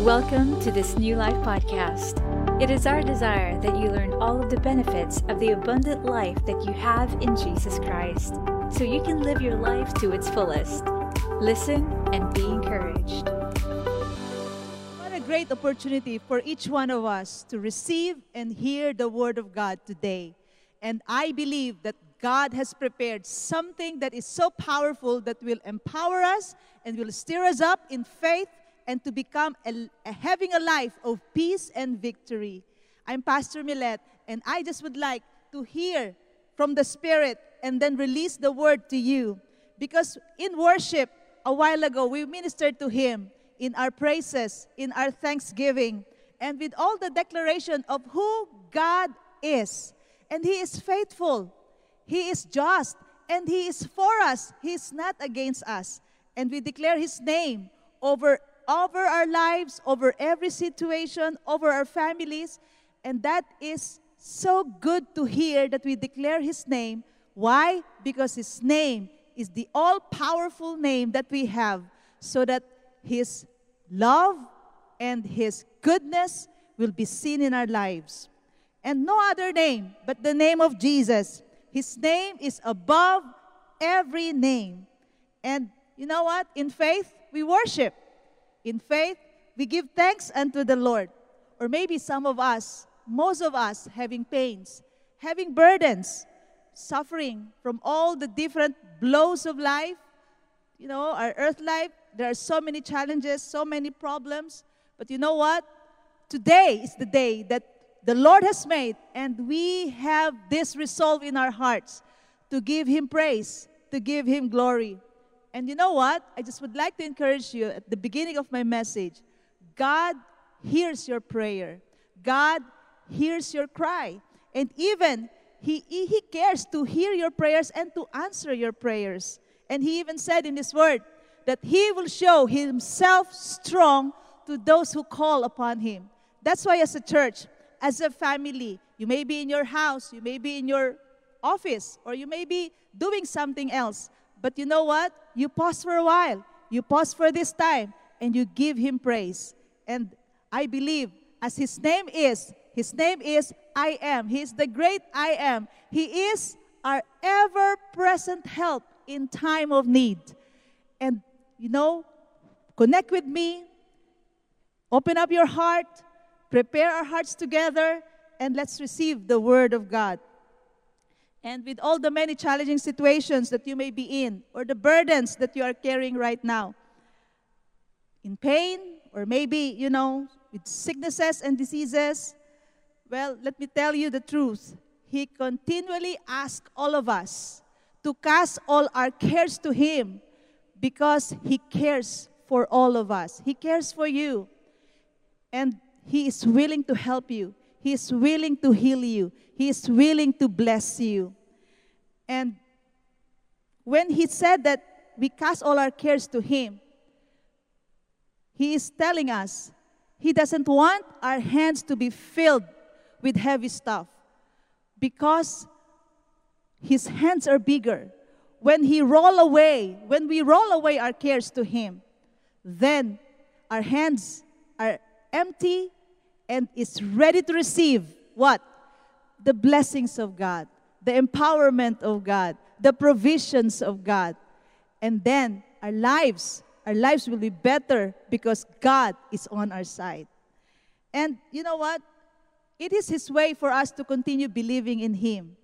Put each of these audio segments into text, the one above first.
Welcome to this New Life podcast. It is our desire that you learn all of the benefits of the abundant life that you have in Jesus Christ so you can live your life to its fullest. Listen and be encouraged. What a great opportunity for each one of us to receive and hear the Word of God today. And I believe that God has prepared something that is so powerful that will empower us and will stir us up in faith and to become a, a having a life of peace and victory. I'm Pastor Millet, and I just would like to hear from the Spirit and then release the word to you. Because in worship, a while ago, we ministered to Him in our praises, in our thanksgiving, and with all the declaration of who God is. And He is faithful, He is just, and He is for us, He is not against us. And we declare His name over over our lives, over every situation, over our families. And that is so good to hear that we declare His name. Why? Because His name is the all powerful name that we have, so that His love and His goodness will be seen in our lives. And no other name but the name of Jesus. His name is above every name. And you know what? In faith, we worship. In faith, we give thanks unto the Lord. Or maybe some of us, most of us, having pains, having burdens, suffering from all the different blows of life. You know, our earth life, there are so many challenges, so many problems. But you know what? Today is the day that the Lord has made, and we have this resolve in our hearts to give Him praise, to give Him glory. And you know what? I just would like to encourage you at the beginning of my message God hears your prayer, God hears your cry. And even he, he cares to hear your prayers and to answer your prayers. And He even said in His Word that He will show Himself strong to those who call upon Him. That's why, as a church, as a family, you may be in your house, you may be in your office, or you may be doing something else. But you know what? You pause for a while. You pause for this time and you give him praise. And I believe, as his name is, his name is I am. He is the great I am. He is our ever present help in time of need. And, you know, connect with me, open up your heart, prepare our hearts together, and let's receive the word of God. And with all the many challenging situations that you may be in, or the burdens that you are carrying right now, in pain, or maybe, you know, with sicknesses and diseases, well, let me tell you the truth. He continually asks all of us to cast all our cares to Him because He cares for all of us. He cares for you. And He is willing to help you. He is willing to heal you. He is willing to bless you. And when He said that we cast all our cares to Him, He is telling us He doesn't want our hands to be filled with heavy stuff because His hands are bigger. When He roll away, when we roll away our cares to Him, then our hands are empty and is ready to receive what? The blessings of God, the empowerment of God, the provisions of God. And then our lives, our lives will be better because God is on our side. And you know what? It is His way for us to continue believing in Him.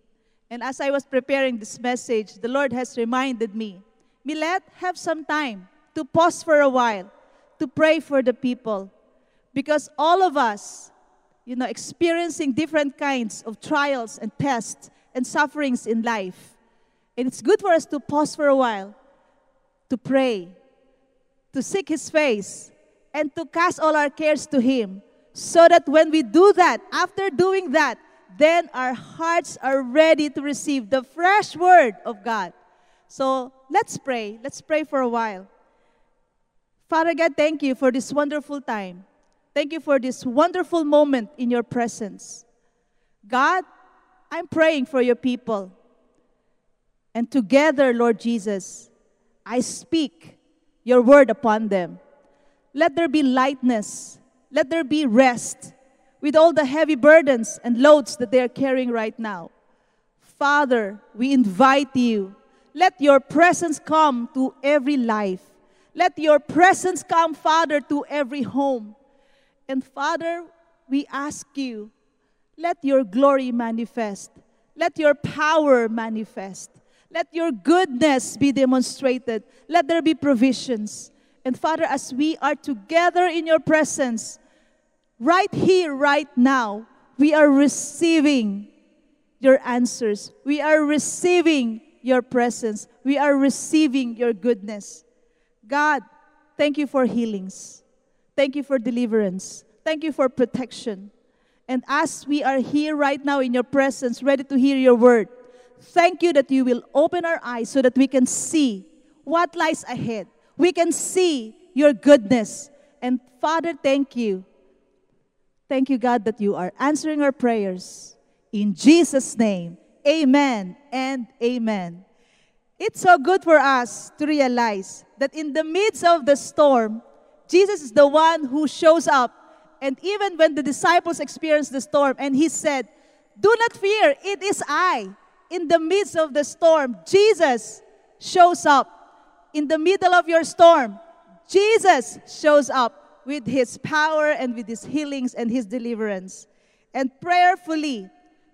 And as I was preparing this message, the Lord has reminded me, Milet, have some time to pause for a while, to pray for the people, because all of us, you know, experiencing different kinds of trials and tests and sufferings in life. And it's good for us to pause for a while, to pray, to seek His face, and to cast all our cares to Him. So that when we do that, after doing that, then our hearts are ready to receive the fresh word of God. So let's pray. Let's pray for a while. Father God, thank you for this wonderful time. Thank you for this wonderful moment in your presence. God, I'm praying for your people. And together, Lord Jesus, I speak your word upon them. Let there be lightness Let there be rest with all the heavy burdens and loads that they are carrying right now. Father, we invite you. Let your presence come to every life. Let your presence come, Father, to every home. And Father, we ask you, let your glory manifest. Let your power manifest. Let your goodness be demonstrated. Let there be provisions. And Father, as we are together in your presence, right here, right now, we are receiving your answers. We are receiving your presence. We are receiving your goodness. God, thank you for healings. Thank you for deliverance. Thank you for protection. And as we are here right now in your presence, ready to hear your word, thank you that you will open our eyes so that we can see what lies ahead. We can see your goodness. And Father, thank you. Thank you, God, that you are answering our prayers. In Jesus' name, amen and amen. It's so good for us to realize that in the midst of the storm, Jesus is the one who shows up. And even when the disciples experienced the storm, and he said, Do not fear, it is I. In the midst of the storm, Jesus shows up. In the middle of your storm, Jesus shows up with his power and with his healings and his deliverance. And prayerfully,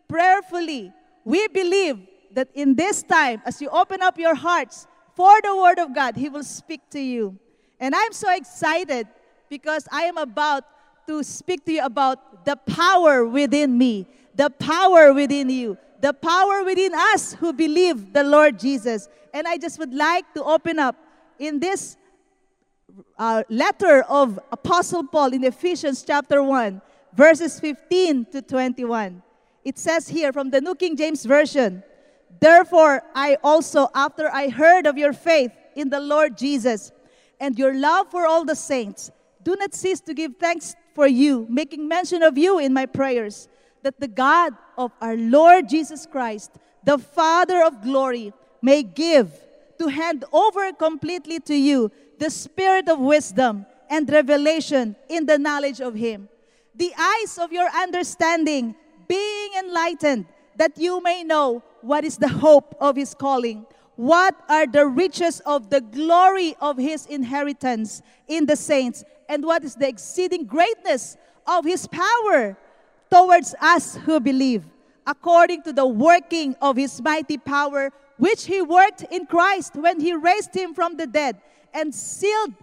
prayerfully, we believe that in this time, as you open up your hearts for the Word of God, He will speak to you. And I'm so excited because I am about to speak to you about the power within me, the power within you, the power within us who believe the Lord Jesus. And I just would like to open up in this uh, letter of Apostle Paul in Ephesians chapter 1, verses 15 to 21. It says here from the New King James Version, Therefore, I also, after I heard of your faith in the Lord Jesus and your love for all the saints, do not cease to give thanks for you, making mention of you in my prayers, that the God of our Lord Jesus Christ, the Father of glory, may give to hand over completely to you the spirit of wisdom and revelation in the knowledge of Him, the eyes of your understanding being enlightened, that you may know what is the hope of his calling, what are the riches of the glory of his inheritance in the saints, and what is the exceeding greatness of his power towards us who believe, according to the working of his mighty power, which he worked in Christ when he raised him from the dead and sealed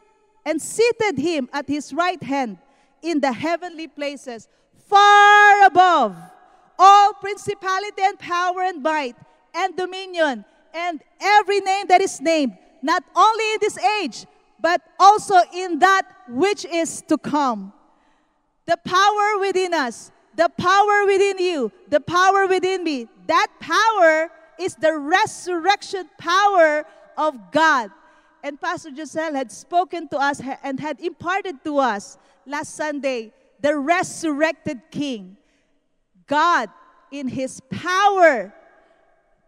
and seated him at his right hand in the heavenly places, far above all principality and power and might and dominion and every name that is named, not only in this age, but also in that which is to come. The power within us, the power within you, the power within me, that power is the resurrection power of God. And Pastor Giselle had spoken to us and had imparted to us last Sunday the resurrected King. God, in His power,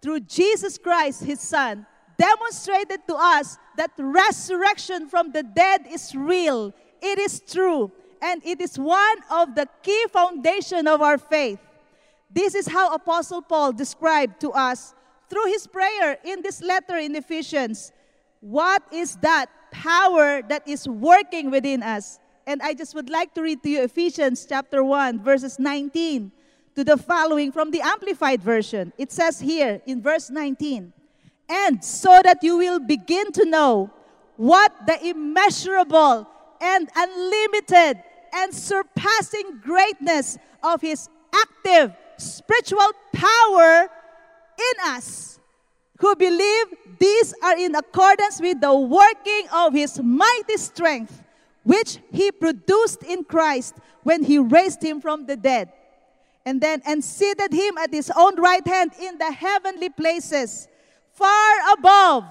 through Jesus Christ, His Son, demonstrated to us that resurrection from the dead is real, it is true, and it is one of the key foundation of our faith. This is how Apostle Paul described to us through his prayer in this letter in Ephesians. What is that power that is working within us? And I just would like to read to you Ephesians chapter 1, verses 19 to the following from the Amplified Version. It says here in verse 19, and so that you will begin to know what the immeasurable and unlimited and surpassing greatness of His active spiritual power in us who believe these are in accordance with the working of His mighty strength, which He produced in Christ when He raised Him from the dead and then and seated him at his own right hand in the heavenly places, far above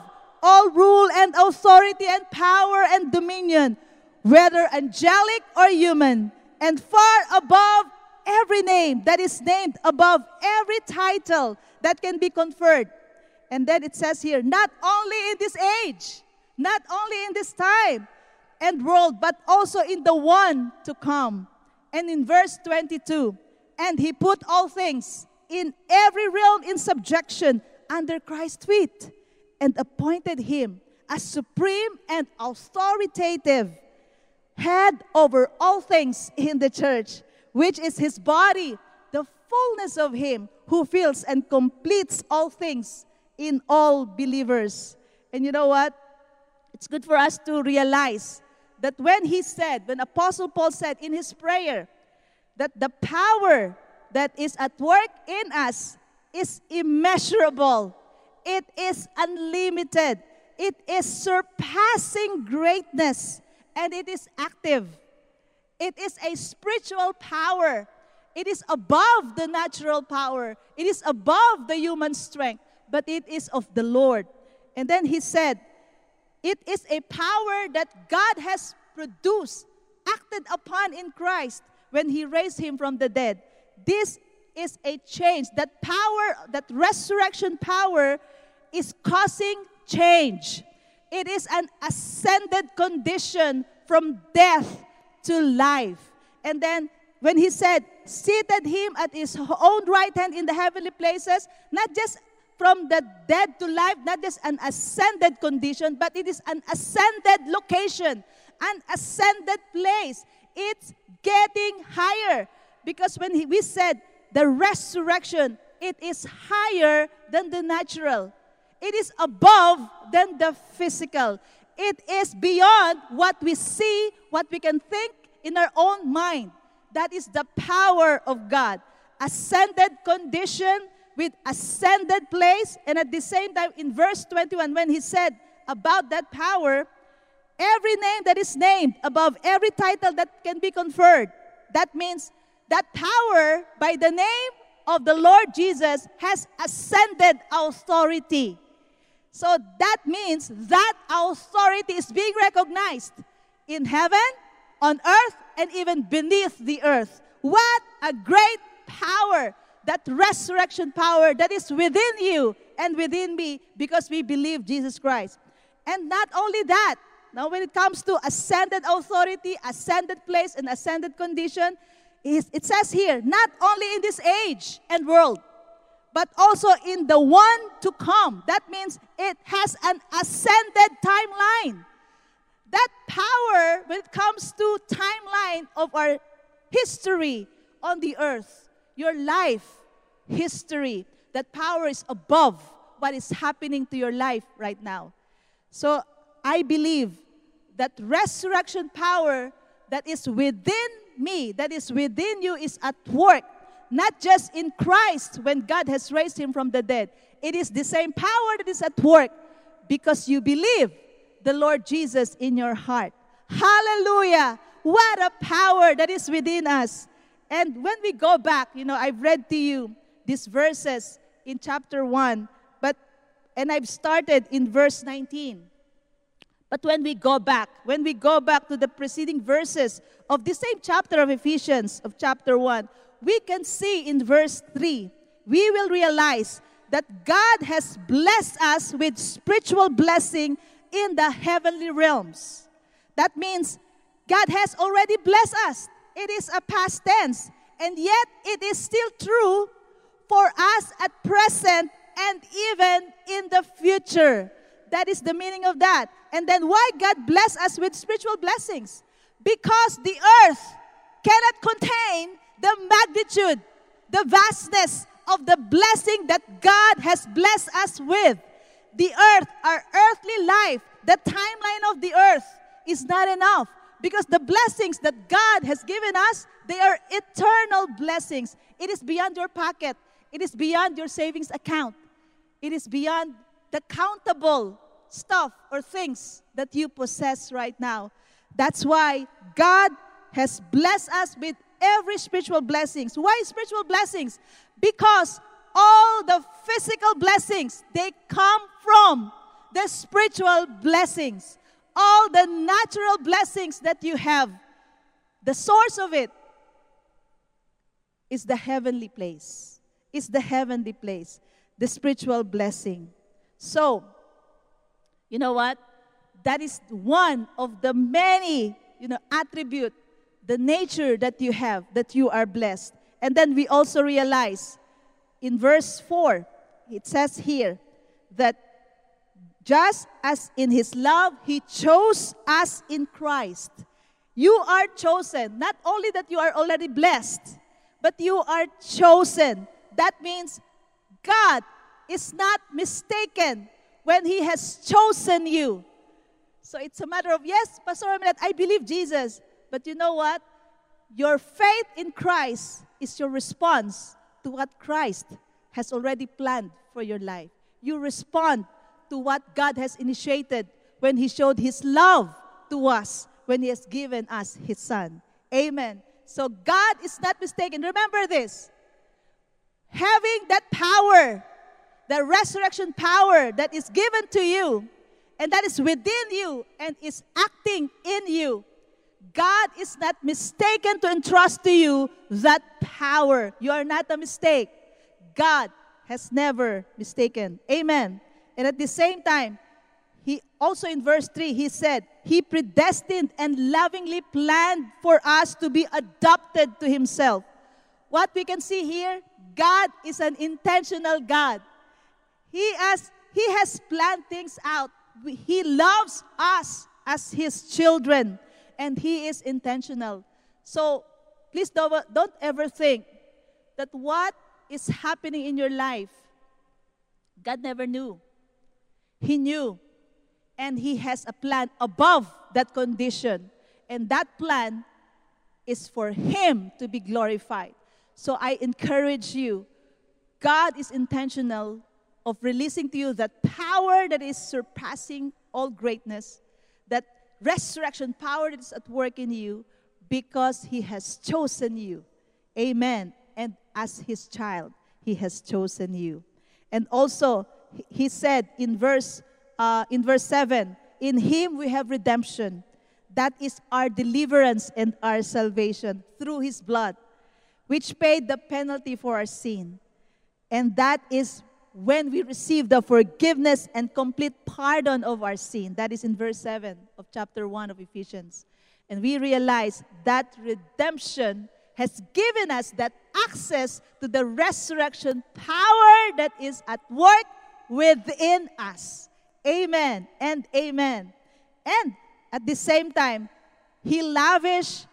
all rule and authority and power and dominion, whether angelic or human, and far above every name that is named, above every title that can be conferred. And then it says here, not only in this age, not only in this time, and world, but also in the one to come. And in verse 22, and he put all things in every realm in subjection under Christ's feet and appointed him as supreme and authoritative head over all things in the church, which is his body, the fullness of him who fills and completes all things in all believers. And you know what? It's good for us to realize that when he said, when Apostle Paul said in his prayer, that the power that is at work in us is immeasurable, it is unlimited, it is surpassing greatness, and it is active. It is a spiritual power. It is above the natural power. It is above the human strength, but it is of the Lord. And then he said, It is a power that God has produced, acted upon in Christ when he raised him from the dead. This is a change. That power, that resurrection power, is causing change. It is an ascended condition from death to life. And then when he said, seated him at his own right hand in the heavenly places, not just from the dead to life, not just an ascended condition, but it is an ascended location, an ascended place. It's getting higher. Because when he, we said the resurrection, it is higher than the natural. It is above than the physical. It is beyond what we see, what we can think in our own mind. That is the power of God. Ascended condition with ascended place. And at the same time, in verse 21, when he said about that power, every name that is named above every title that can be conferred, that means that power by the name of the Lord Jesus has ascended authority. So that means that authority is being recognized in heaven, on earth, and even beneath the earth. What a great power that resurrection power that is within you and within me because we believe Jesus Christ. And not only that, now when it comes to ascended authority, ascended place, and ascended condition, it says here, not only in this age and world, but also in the one to come. That means it has an ascended timeline. That power, when it comes to timeline of our history on the earth, your life history. That power is above what is happening to your life right now. So I believe that resurrection power that is within me, that is within you, is at work, not just in Christ when God has raised him from the dead. It is the same power that is at work because you believe the Lord Jesus in your heart. Hallelujah! What a power that is within us. And when we go back, you know, I've read to you these verses in chapter 1, but and I've started in verse 19. But when we go back, when we go back to the preceding verses of the same chapter of Ephesians, of chapter 1, we can see in verse 3, we will realize that God has blessed us with spiritual blessing in the heavenly realms. That means God has already blessed us it is a past tense. And yet, it is still true for us at present and even in the future. That is the meaning of that. And then, why God bless us with spiritual blessings? Because the earth cannot contain the magnitude, the vastness of the blessing that God has blessed us with. The earth, our earthly life, the timeline of the earth is not enough because the blessings that God has given us, they are eternal blessings. It is beyond your pocket. It is beyond your savings account. It is beyond the countable stuff or things that you possess right now. That's why God has blessed us with every spiritual blessings. Why spiritual blessings? Because all the physical blessings they come from the spiritual blessings all the natural blessings that you have, the source of it is the heavenly place. Is the heavenly place, the spiritual blessing. So, you know what? that is one of the many, you know, attribute, the nature that you have, that you are blessed. And then we also realize in verse 4, it says here that just as in his love he chose us in Christ. You are chosen. Not only that you are already blessed, but you are chosen. That means God is not mistaken when he has chosen you. So it's a matter of, yes, Pastor Aminat, I believe Jesus. But you know what? Your faith in Christ is your response to what Christ has already planned for your life. You respond to what God has initiated when He showed His love to us, when He has given us His Son. Amen. So God is not mistaken. Remember this having that power, the resurrection power that is given to you, and that is within you and is acting in you. God is not mistaken to entrust to you that power. You are not a mistake. God has never mistaken. Amen. And at the same time, he also in verse 3, he said, He predestined and lovingly planned for us to be adopted to Himself. What we can see here, God is an intentional God. He has, he has planned things out. He loves us as His children, and He is intentional. So please don't, don't ever think that what is happening in your life, God never knew. He knew. And He has a plan above that condition. And that plan is for Him to be glorified. So I encourage you, God is intentional of releasing to you that power that is surpassing all greatness, that resurrection power that is at work in you because He has chosen you. Amen. And as His child, He has chosen you. And also, he said in verse, uh, in verse 7 In him we have redemption. That is our deliverance and our salvation through his blood, which paid the penalty for our sin. And that is when we receive the forgiveness and complete pardon of our sin. That is in verse 7 of chapter 1 of Ephesians. And we realize that redemption has given us that access to the resurrection power that is at work within us. Amen and amen. And at the same time, He lavished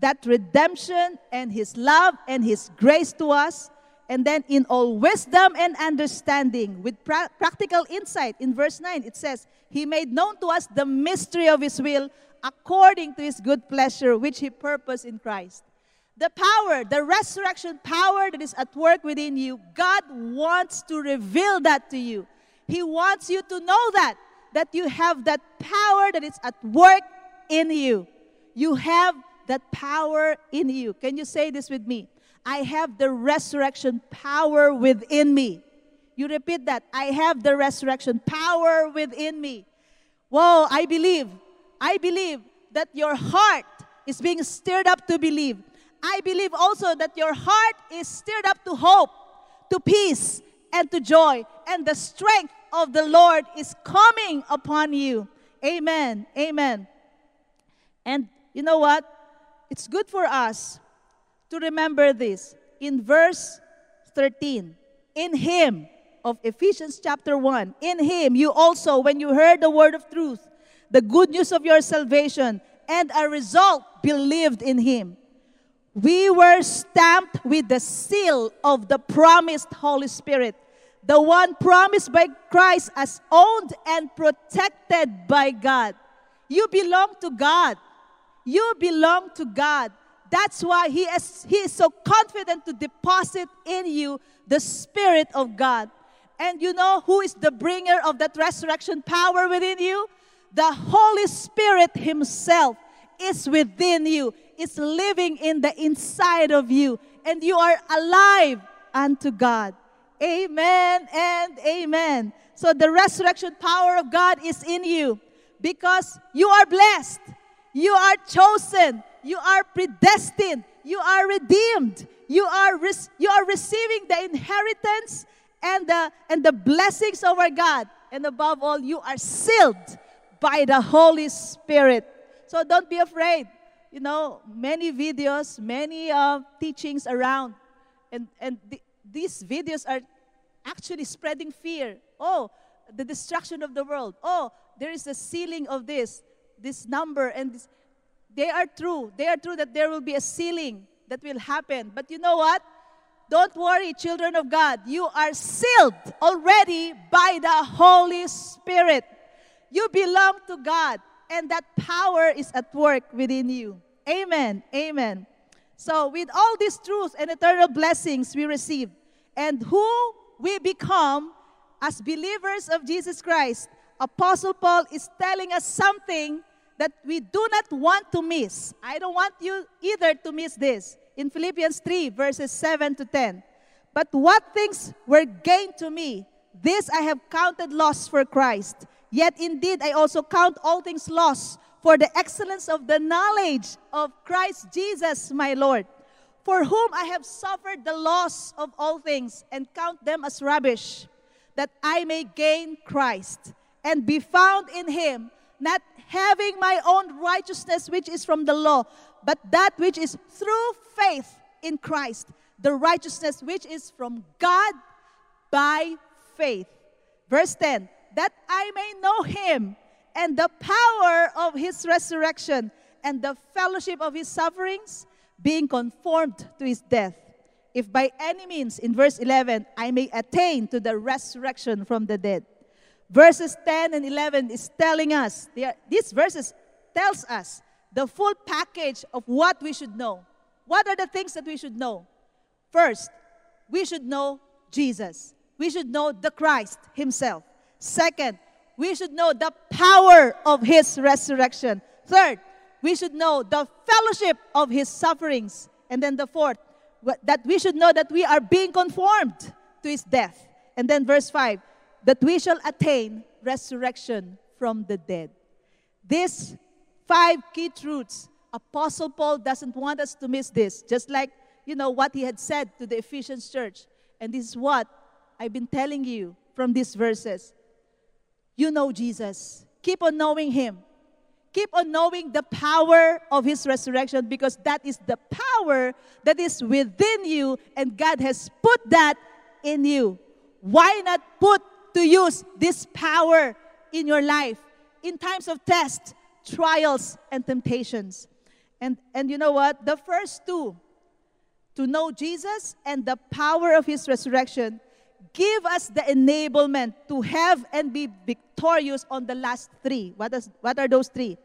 that redemption and His love and His grace to us. And then, in all wisdom and understanding, with pra- practical insight, in verse 9, it says, He made known to us the mystery of His will according to His good pleasure, which He purposed in Christ. The power, the resurrection power that is at work within you, God wants to reveal that to you. He wants you to know that, that you have that power that is at work in you. You have that power in you. Can you say this with me? I have the resurrection power within me. You repeat that. I have the resurrection power within me. Whoa, I believe. I believe that your heart is being stirred up to believe. I believe also that your heart is stirred up to hope, to peace, and to joy. And the strength of the Lord is coming upon you. Amen. Amen. And you know what? It's good for us to remember this. In verse 13, in Him, of Ephesians chapter 1, in Him you also, when you heard the word of truth, the good news of your salvation, and a result believed in Him. We were stamped with the seal of the promised Holy Spirit the one promised by Christ as owned and protected by God. You belong to God. You belong to God. That's why he is, he is so confident to deposit in you the Spirit of God. And you know who is the bringer of that resurrection power within you? The Holy Spirit Himself is within you, is living in the inside of you, and you are alive unto God. Amen and amen. So the resurrection power of God is in you because you are blessed, you are chosen, you are predestined, you are redeemed, you are, re- you are receiving the inheritance and the, and the blessings of our God. And above all, you are sealed by the Holy Spirit. So don't be afraid. You know, many videos, many uh, teachings around. And, and th- these videos are actually spreading fear. Oh, the destruction of the world. Oh, there is a sealing of this, this number, and this. They are true. They are true that there will be a sealing that will happen. But you know what? Don't worry, children of God. You are sealed already by the Holy Spirit. You belong to God, and that power is at work within you. Amen. Amen. So, with all these truths and eternal blessings we receive, and who we become as believers of Jesus Christ, Apostle Paul is telling us something that we do not want to miss. I don't want you either to miss this. In Philippians 3, verses 7 to 10. But what things were gained to me, this I have counted loss for Christ. Yet indeed I also count all things loss for the excellence of the knowledge of Christ Jesus my Lord, for whom I have suffered the loss of all things and count them as rubbish, that I may gain Christ and be found in him, not having my own righteousness which is from the law, but that which is through faith in Christ, the righteousness which is from God by faith. Verse 10 that I may know him and the power of his resurrection and the fellowship of his sufferings, being conformed to his death. If by any means, in verse 11, I may attain to the resurrection from the dead. Verses 10 and 11 is telling us, are, these verses tells us the full package of what we should know. What are the things that we should know? First, we should know Jesus. We should know the Christ himself. Second, we should know the power of his resurrection. Third, we should know the fellowship of his sufferings. And then the fourth, that we should know that we are being conformed to his death. And then verse 5, that we shall attain resurrection from the dead. These five key truths, Apostle Paul doesn't want us to miss this, just like you know what he had said to the Ephesians church. And this is what I've been telling you from these verses you know Jesus. Keep on knowing Him. Keep on knowing the power of His resurrection because that is the power that is within you and God has put that in you. Why not put to use this power in your life in times of test, trials, and temptations? And, and you know what? The first two, to know Jesus and the power of His resurrection, give us the enablement to have and be victorious on the last three. What, is, what are those three?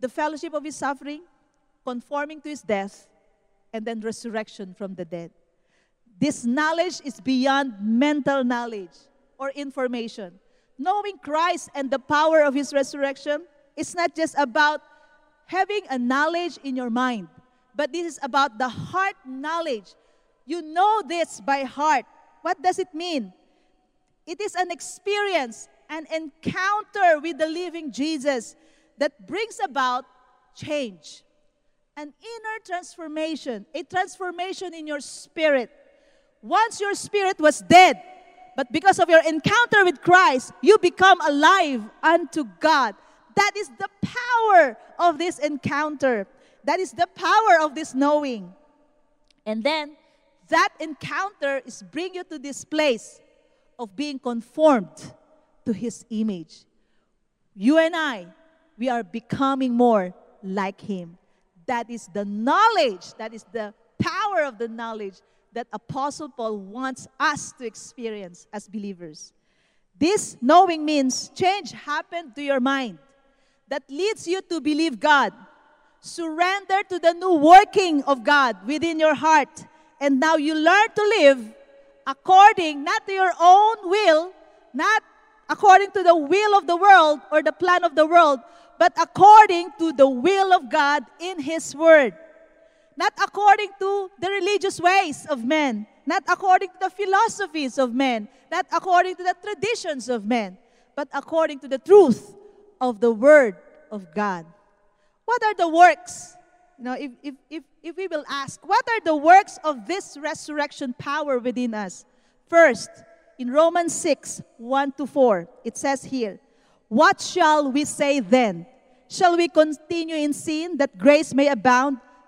The fellowship of his suffering, conforming to his death, and then resurrection from the dead. This knowledge is beyond mental knowledge or information. Knowing Christ and the power of his resurrection is not just about having a knowledge in your mind, but this is about the heart knowledge. You know this by heart what does it mean? It is an experience, an encounter with the living Jesus that brings about change, an inner transformation, a transformation in your spirit. Once your spirit was dead, but because of your encounter with Christ, you become alive unto God. That is the power of this encounter. That is the power of this knowing. And then that encounter is bring you to this place of being conformed to his image. You and I, we are becoming more like him. That is the knowledge, that is the power of the knowledge that Apostle Paul wants us to experience as believers. This knowing means change happened to your mind that leads you to believe God. Surrender to the new working of God within your heart and now you learn to live according, not to your own will, not according to the will of the world or the plan of the world, but according to the will of God in His Word. Not according to the religious ways of men, not according to the philosophies of men, not according to the traditions of men, but according to the truth of the Word of God. What are the works you know, if, if, if, if we will ask, what are the works of this resurrection power within us? First, in Romans 6 1 to 4, it says here, What shall we say then? Shall we continue in sin that grace may abound?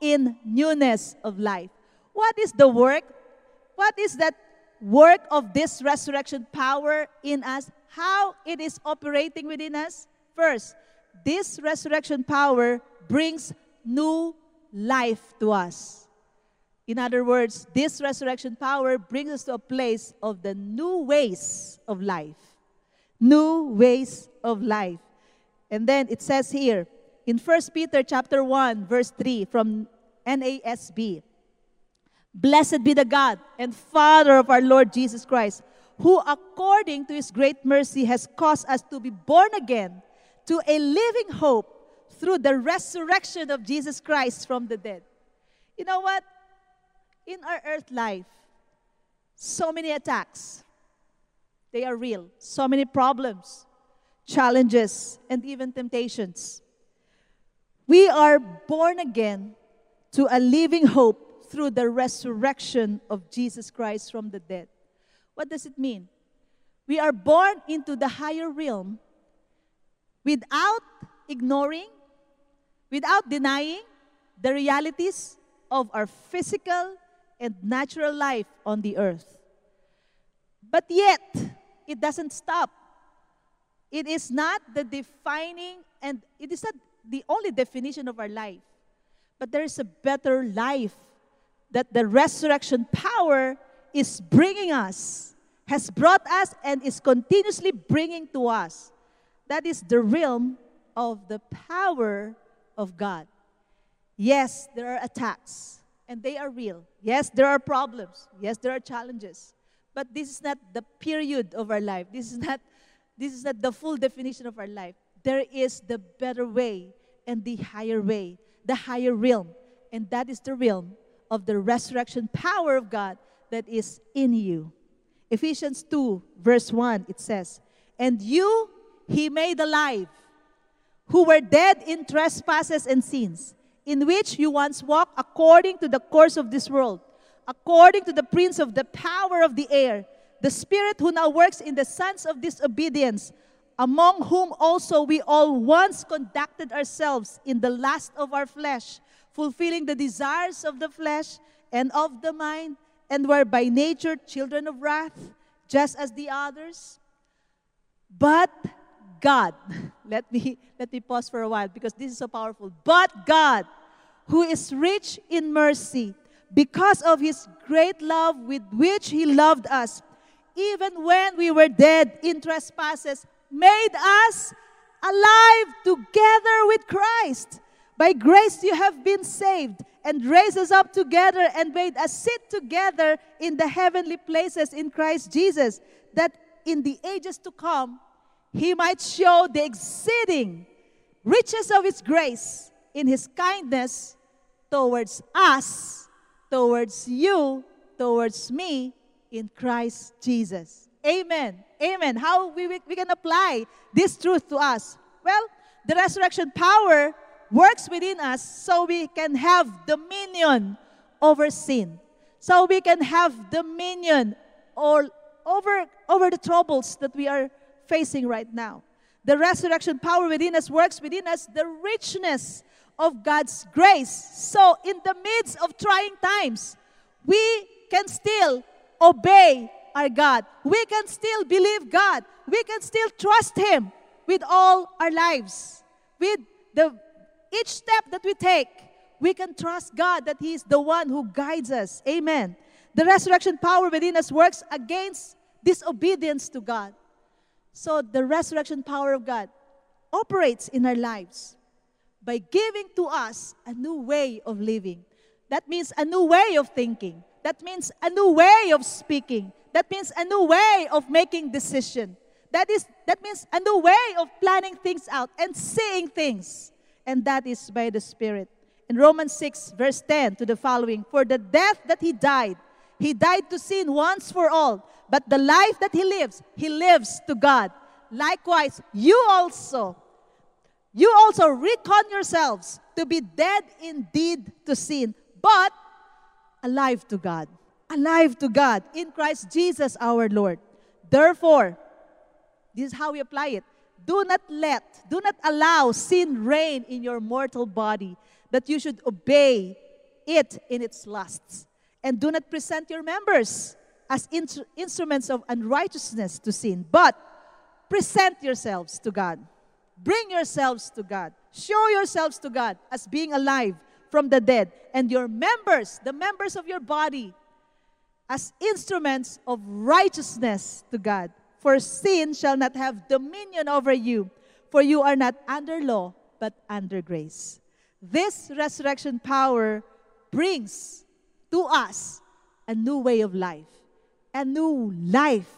in newness of life. What is the work? What is that work of this resurrection power in us? How it is operating within us? First, this resurrection power brings new life to us. In other words, this resurrection power brings us to a place of the new ways of life. New ways of life. And then it says here in 1 Peter chapter 1 verse 3 from NASB. Blessed be the God and Father of our Lord Jesus Christ, who according to his great mercy has caused us to be born again to a living hope through the resurrection of Jesus Christ from the dead. You know what? In our earth life, so many attacks. They are real. So many problems, challenges, and even temptations. We are born again to a living hope through the resurrection of Jesus Christ from the dead. What does it mean? We are born into the higher realm without ignoring, without denying the realities of our physical and natural life on the earth. But yet, it doesn't stop. It is not the defining and it is not the only definition of our life. But there is a better life that the resurrection power is bringing us, has brought us, and is continuously bringing to us. That is the realm of the power of God. Yes, there are attacks, and they are real. Yes, there are problems. Yes, there are challenges. But this is not the period of our life. This is not, this is not the full definition of our life. There is the better way and the higher way, the higher realm. And that is the realm of the resurrection power of God that is in you. Ephesians 2, verse 1, it says, And you he made alive, who were dead in trespasses and sins, in which you once walked according to the course of this world, according to the prince of the power of the air, the spirit who now works in the sons of disobedience, among whom also we all once conducted ourselves in the lust of our flesh, fulfilling the desires of the flesh and of the mind, and were by nature children of wrath, just as the others. But God, let me, let me pause for a while because this is so powerful. But God, who is rich in mercy, because of his great love with which he loved us, even when we were dead in trespasses, made us alive together with Christ. By grace you have been saved and raised us up together and made us sit together in the heavenly places in Christ Jesus, that in the ages to come he might show the exceeding riches of his grace in his kindness towards us, towards you, towards me in Christ Jesus. Amen. Amen. How we, we can apply this truth to us? Well, the resurrection power works within us so we can have dominion over sin. So we can have dominion or over, over the troubles that we are facing right now. The resurrection power within us works within us the richness of God's grace. So, in the midst of trying times, we can still obey our God. We can still believe God. We can still trust Him with all our lives. With the each step that we take, we can trust God that He is the one who guides us. Amen. The resurrection power within us works against disobedience to God. So the resurrection power of God operates in our lives by giving to us a new way of living. That means a new way of thinking. That means a new way of speaking. That means a new way of making decision. That is that means a new way of planning things out and seeing things. And that is by the Spirit. In Romans 6, verse 10 to the following, for the death that he died, he died to sin once for all, but the life that he lives, he lives to God. Likewise, you also, you also reckon yourselves to be dead indeed to sin, but alive to God. Alive to God in Christ Jesus our Lord. Therefore, this is how we apply it. Do not let, do not allow sin reign in your mortal body, that you should obey it in its lusts. And do not present your members as in- instruments of unrighteousness to sin, but present yourselves to God. Bring yourselves to God. Show yourselves to God as being alive from the dead, and your members, the members of your body, as instruments of righteousness to God. For sin shall not have dominion over you, for you are not under law, but under grace. This resurrection power brings to us a new way of life, a new life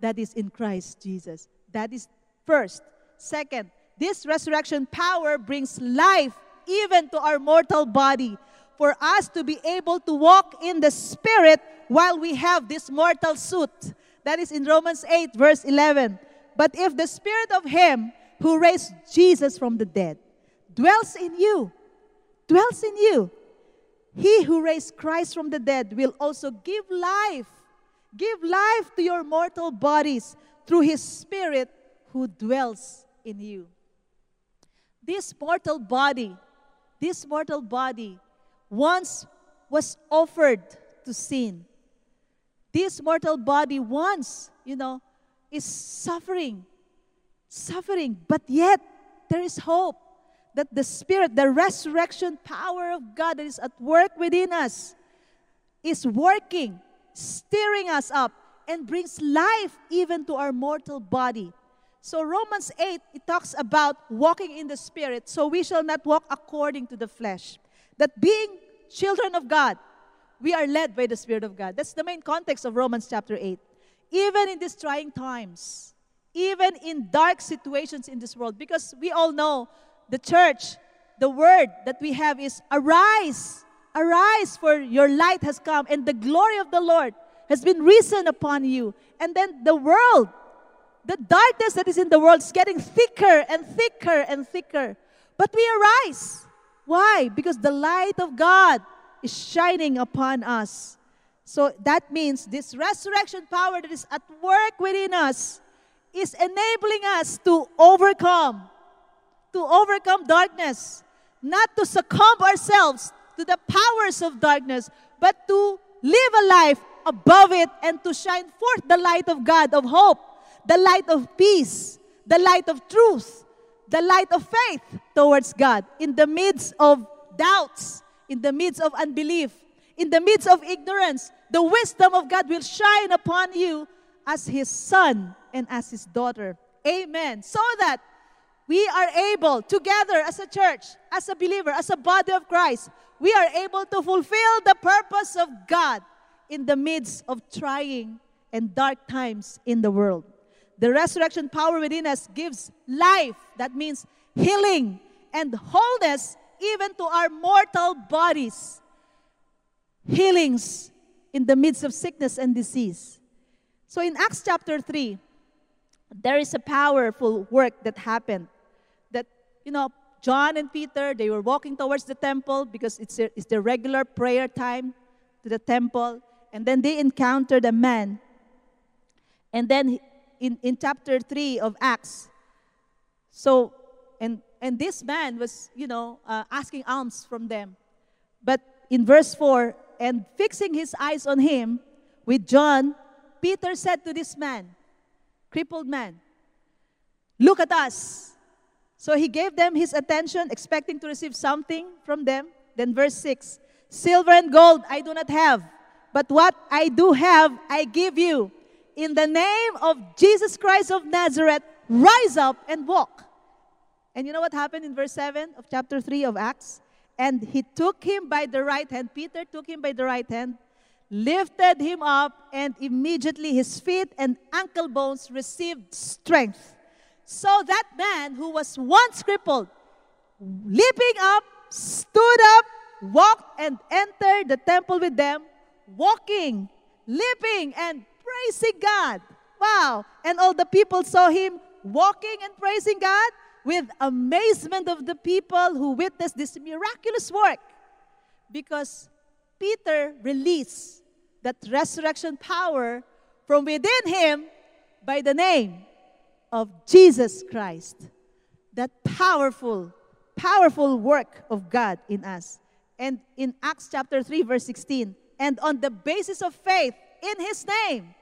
that is in Christ Jesus. That is first. Second, this resurrection power brings life even to our mortal body for us to be able to walk in the Spirit while we have this mortal suit. That is in Romans 8, verse 11. But if the Spirit of Him who raised Jesus from the dead dwells in you, dwells in you, He who raised Christ from the dead will also give life, give life to your mortal bodies through His Spirit who dwells in you. This mortal body, this mortal body once was offered to sin. This mortal body once, you know, is suffering, suffering, but yet there is hope that the Spirit, the resurrection power of God that is at work within us, is working, stirring us up, and brings life even to our mortal body. So, Romans 8, it talks about walking in the Spirit, so we shall not walk according to the flesh. That being children of God, we are led by the Spirit of God. That's the main context of Romans chapter 8. Even in these trying times, even in dark situations in this world, because we all know the church, the word that we have is arise, arise, for your light has come, and the glory of the Lord has been risen upon you. And then the world, the darkness that is in the world is getting thicker and thicker and thicker. But we arise. Why? Because the light of God is shining upon us. So that means this resurrection power that is at work within us is enabling us to overcome, to overcome darkness, not to succumb ourselves to the powers of darkness, but to live a life above it and to shine forth the light of God, of hope, the light of peace, the light of truth, the light of faith towards God in the midst of doubts, in the midst of unbelief, in the midst of ignorance. The wisdom of God will shine upon you as His son and as His daughter. Amen. So that we are able together as a church, as a believer, as a body of Christ, we are able to fulfill the purpose of God in the midst of trying and dark times in the world. The resurrection power within us gives life. That means healing and wholeness even to our mortal bodies. Healings in the midst of sickness and disease. So in Acts chapter 3, there is a powerful work that happened. That, you know, John and Peter, they were walking towards the temple because it's, a, it's the regular prayer time to the temple. And then they encountered a man. And then in, in chapter 3 of Acts, so, and, and this man was, you know, uh, asking alms from them. But in verse 4, and fixing his eyes on him with John, Peter said to this man, crippled man, Look at us. So he gave them his attention, expecting to receive something from them. Then, verse 6 Silver and gold I do not have, but what I do have, I give you. In the name of Jesus Christ of Nazareth, rise up and walk. And you know what happened in verse 7 of chapter 3 of Acts? And he took him by the right hand, Peter took him by the right hand, lifted him up, and immediately his feet and ankle bones received strength. So that man who was once crippled, leaping up, stood up, walked, and entered the temple with them, walking, leaping, and praising God. Wow. And all the people saw him walking and praising God with amazement of the people who witnessed this miraculous work because Peter released that resurrection power from within him by the name of Jesus Christ. That powerful, powerful work of God in us. And in Acts chapter 3, verse 16, and on the basis of faith in his name,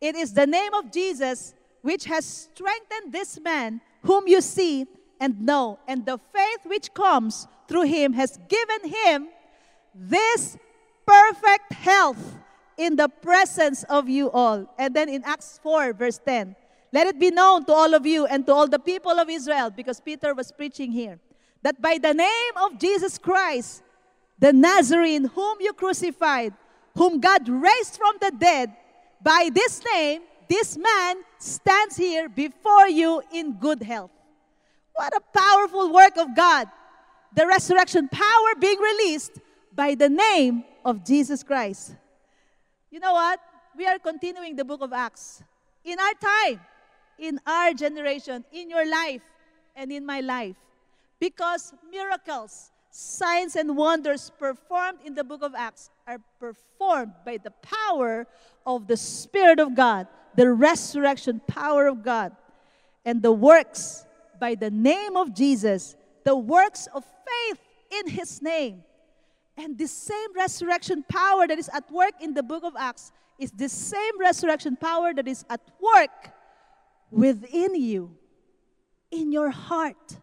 it is the name of Jesus which has strengthened this man whom you see and know, and the faith which comes through him has given him this perfect health in the presence of you all. And then in Acts 4, verse 10, let it be known to all of you and to all the people of Israel, because Peter was preaching here, that by the name of Jesus Christ, the Nazarene, whom you crucified, whom God raised from the dead, by this name, this man stands here before you in good health. What a powerful work of God. The resurrection power being released by the name of Jesus Christ. You know what? We are continuing the book of Acts. In our time, in our generation, in your life, and in my life. Because miracles, signs, and wonders performed in the book of Acts are performed by the power of the Spirit of God, the resurrection power of God, and the works by the name of Jesus, the works of faith in His name and the same resurrection power that is at work in the book of Acts is the same resurrection power that is at work within you, in your heart,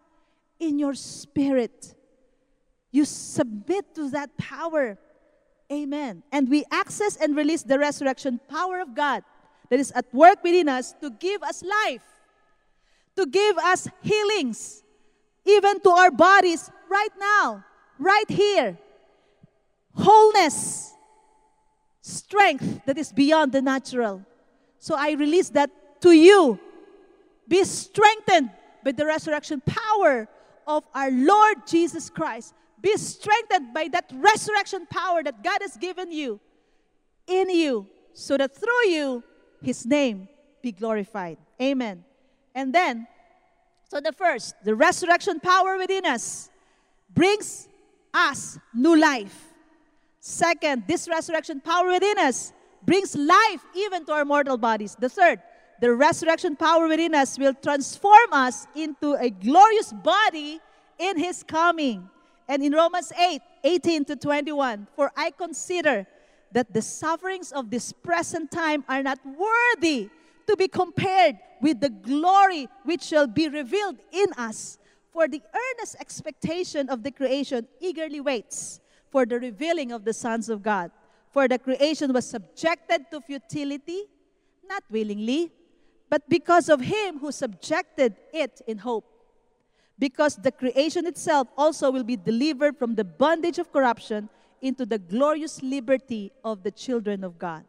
in your spirit. You submit to that power. Amen. And we access and release the resurrection power of God that is at work within us to give us life, to give us healings, even to our bodies right now, right here wholeness, strength that is beyond the natural. So I release that to you. Be strengthened by the resurrection power of our Lord Jesus Christ. Be strengthened by that resurrection power that God has given you in you, so that through you, His name be glorified. Amen. And then, so the first, the resurrection power within us brings us new life. Second, this resurrection power within us brings life even to our mortal bodies. The third, the resurrection power within us will transform us into a glorious body in His coming. And in Romans 8 18 to 21, for I consider that the sufferings of this present time are not worthy to be compared with the glory which shall be revealed in us. For the earnest expectation of the creation eagerly waits for the revealing of the sons of God. For the creation was subjected to futility, not willingly, but because of him who subjected it in hope. Because the creation itself also will be delivered from the bondage of corruption into the glorious liberty of the children of God.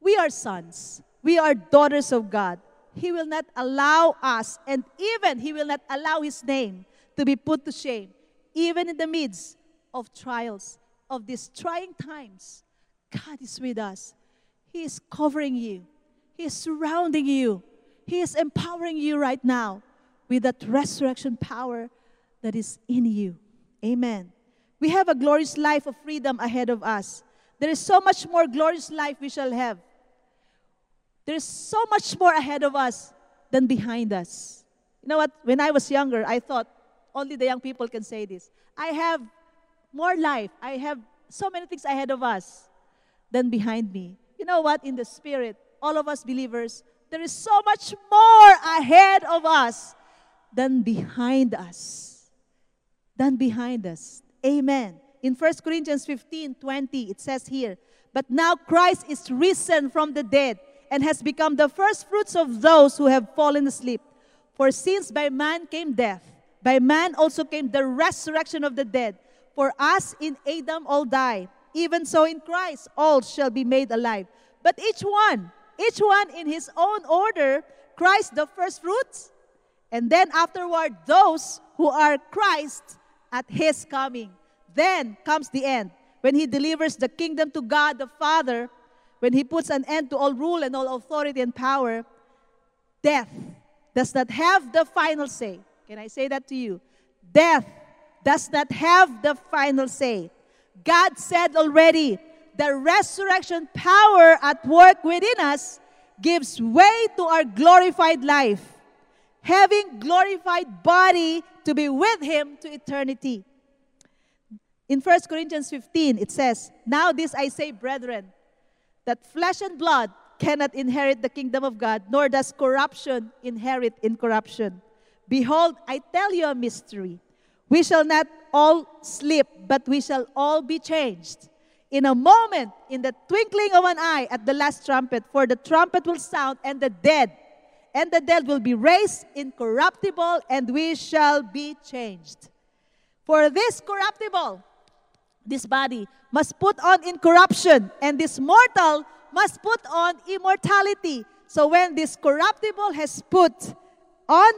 We are sons, we are daughters of God. He will not allow us, and even He will not allow His name to be put to shame, even in the midst of trials, of these trying times, God is with us. He is covering you, He is surrounding you, He is empowering you right now with that resurrection power that is in you. Amen. We have a glorious life of freedom ahead of us. There is so much more glorious life we shall have. There is so much more ahead of us than behind us. You know what? When I was younger, I thought only the young people can say this. I have more life. I have so many things ahead of us than behind me. You know what? In the spirit, all of us believers, there is so much more ahead of us than behind us. Than behind us. Amen. In 1 Corinthians 15 20, it says here, But now Christ is risen from the dead and has become the first fruits of those who have fallen asleep. For since by man came death, by man also came the resurrection of the dead. For us in Adam all die, even so in Christ all shall be made alive. But each one, each one in his own order, Christ the first fruits, and then afterward those who are Christ at his coming. Then comes the end, when he delivers the kingdom to God the Father, when he puts an end to all rule and all authority and power. Death does not have the final say. Can I say that to you? Death does not have the final say. God said already, the resurrection power at work within us gives way to our glorified life, having glorified body to be with Him to eternity. In 1 Corinthians 15, it says, Now this I say, brethren, that flesh and blood cannot inherit the kingdom of God, nor does corruption inherit incorruption. Behold, I tell you a mystery. We shall not all sleep, but we shall all be changed. In a moment, in the twinkling of an eye, at the last trumpet, for the trumpet will sound, and the dead, and the dead will be raised incorruptible, and we shall be changed. For this corruptible, this body, must put on incorruption, and this mortal must put on immortality. So when this corruptible has put on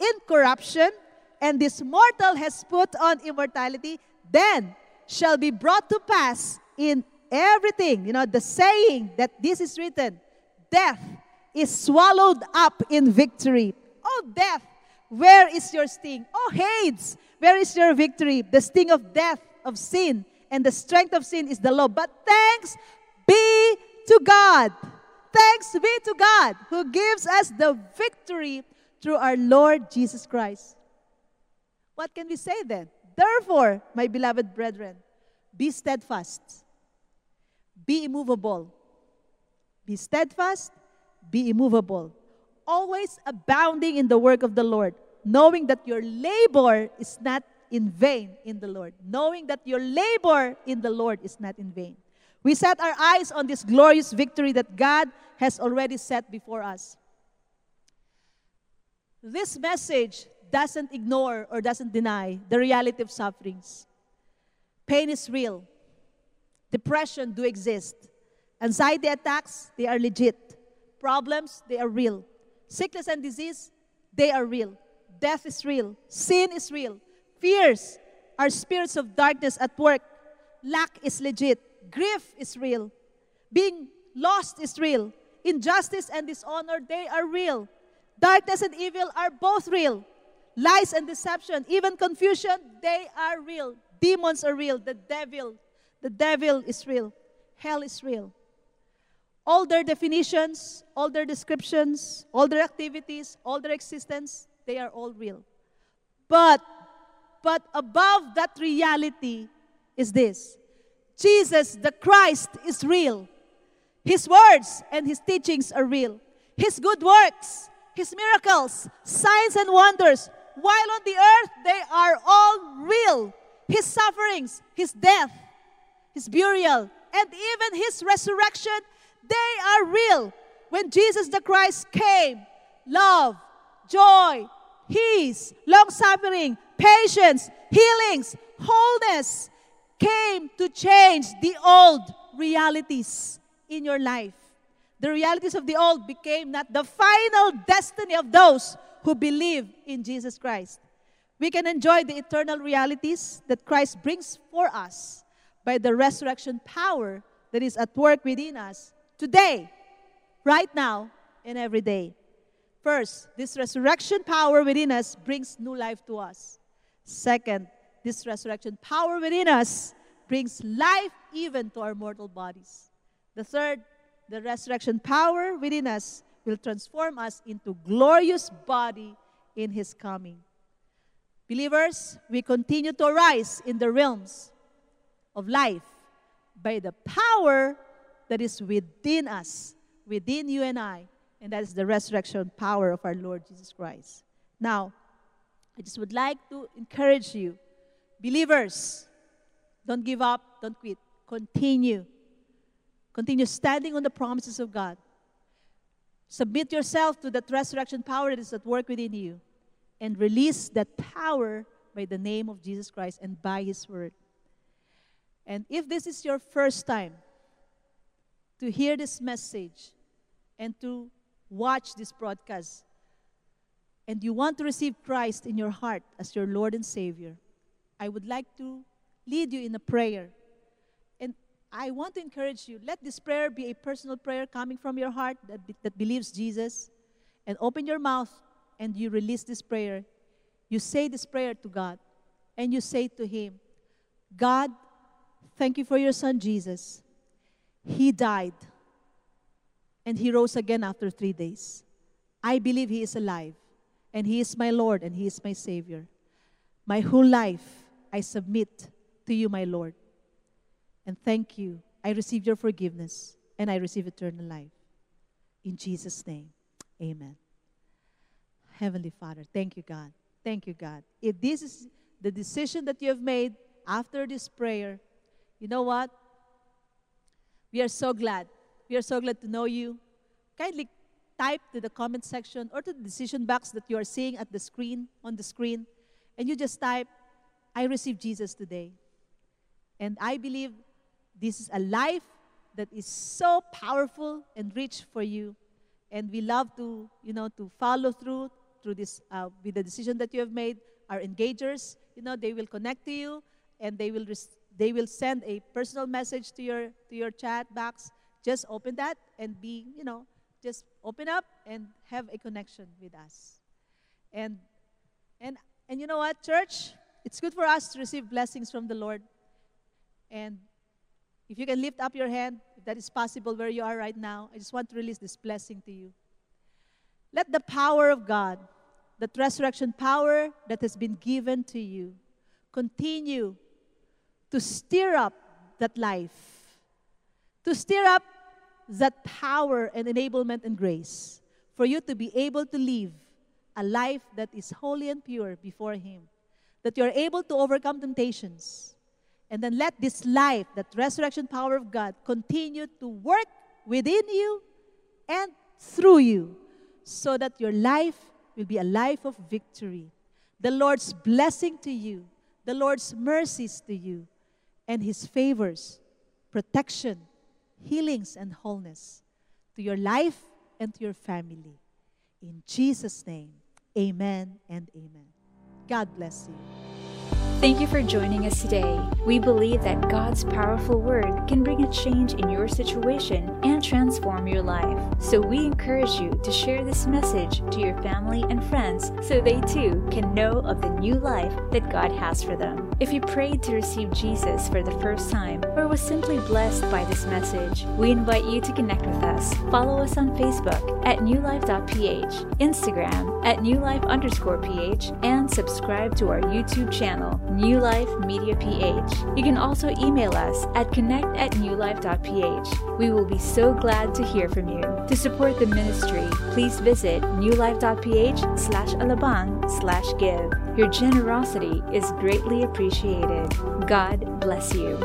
incorruption, and this mortal has put on immortality, then shall be brought to pass in everything, you know, the saying that this is written death is swallowed up in victory. Oh, death, where is your sting? Oh, Hades, where is your victory? The sting of death, of sin, and the strength of sin is the law. But thanks be to God. Thanks be to God who gives us the victory through our Lord Jesus Christ. What can we say then? Therefore, my beloved brethren, be steadfast, be immovable. Be steadfast, be immovable, always abounding in the work of the Lord, knowing that your labor is not in vain in the Lord, knowing that your labor in the Lord is not in vain. We set our eyes on this glorious victory that God has already set before us. This message doesn't ignore or doesn't deny the reality of sufferings. Pain is real. Depression do exist. Anxiety attacks, they are legit. Problems, they are real. Sickness and disease, they are real. Death is real. Sin is real. Fears are spirits of darkness at work. Lack is legit. Grief is real. Being lost is real. Injustice and dishonor, they are real. Darkness and evil are both real. Lies and deception, even confusion, they are real. Demons are real. The devil, the devil is real. Hell is real. All their definitions, all their descriptions, all their activities, all their existence, they are all real. But but above that reality is this Jesus, the Christ, is real. His words and his teachings are real. His good works, his miracles, signs, and wonders, while on the earth, they are all real. His sufferings, his death, his burial, and even his resurrection, they are real. When Jesus the Christ came, love, joy, peace, long suffering, patience, healings, wholeness came to change the old realities in your life. The realities of the old became not the final destiny of those who believe in Jesus Christ. We can enjoy the eternal realities that Christ brings for us by the resurrection power that is at work within us today, right now, and every day. First, this resurrection power within us brings new life to us. Second, this resurrection power within us brings life even to our mortal bodies. The third, the resurrection power within us will transform us into glorious body in his coming. Believers, we continue to rise in the realms of life by the power that is within us, within you and I, and that is the resurrection power of our Lord Jesus Christ. Now, I just would like to encourage you, believers, don't give up, don't quit. Continue. Continue standing on the promises of God. Submit yourself to that resurrection power that is at work within you and release that power by the name of Jesus Christ and by His word. And if this is your first time to hear this message and to watch this broadcast, and you want to receive Christ in your heart as your Lord and Savior, I would like to lead you in a prayer. And I want to encourage you let this prayer be a personal prayer coming from your heart that, be, that believes Jesus. And open your mouth and you release this prayer. You say this prayer to God and you say to Him, God, thank you for your Son Jesus. He died and He rose again after three days. I believe He is alive and He is my Lord and He is my Savior. My whole life I submit to you, my Lord. And thank you. I receive your forgiveness and I receive eternal life. In Jesus' name, amen. Heavenly Father, thank you, God. Thank you, God. If this is the decision that you have made after this prayer, you know what? We are so glad. We are so glad to know you. Kindly type to the comment section or to the decision box that you are seeing at the screen, on the screen, and you just type, I receive Jesus today. And I believe this is a life that is so powerful and rich for you. And we love to, you know, to follow through through this uh, with the decision that you have made. Our engagers, you know, they will connect to you and they will they will send a personal message to your to your chat box. Just open that and be, you know, just open up and have a connection with us. And and and you know what, church? It's good for us to receive blessings from the Lord. And if you can lift up your hand, if that is possible where you are right now, I just want to release this blessing to you. Let the power of God, that resurrection power that has been given to you, continue to stir up that life, to stir up that power and enablement and grace for you to be able to live a life that is holy and pure before Him, that you are able to overcome temptations. And then let this life, that resurrection power of God, continue to work within you and through you so that your life will be a life of victory. The Lord's blessing to you, the Lord's mercies to you, and His favors, protection, healings, and wholeness to your life and to your family. In Jesus' name, amen and amen. God bless you. Thank you for joining us today. We believe that God's powerful word can bring a change in your situation and transform your life. So we encourage you to share this message to your family and friends so they too can know of the new life that God has for them. If you prayed to receive Jesus for the first time or was simply blessed by this message, we invite you to connect with us. Follow us on Facebook at newlife.ph, Instagram at newlife underscore ph, and subscribe to our YouTube channel, New Life Media PH. You can also email us at connect at newlife.ph. We will be so glad to hear from you. To support the ministry, please visit newlife.ph slash alabang slash give. Your generosity is greatly appreciated. God bless you.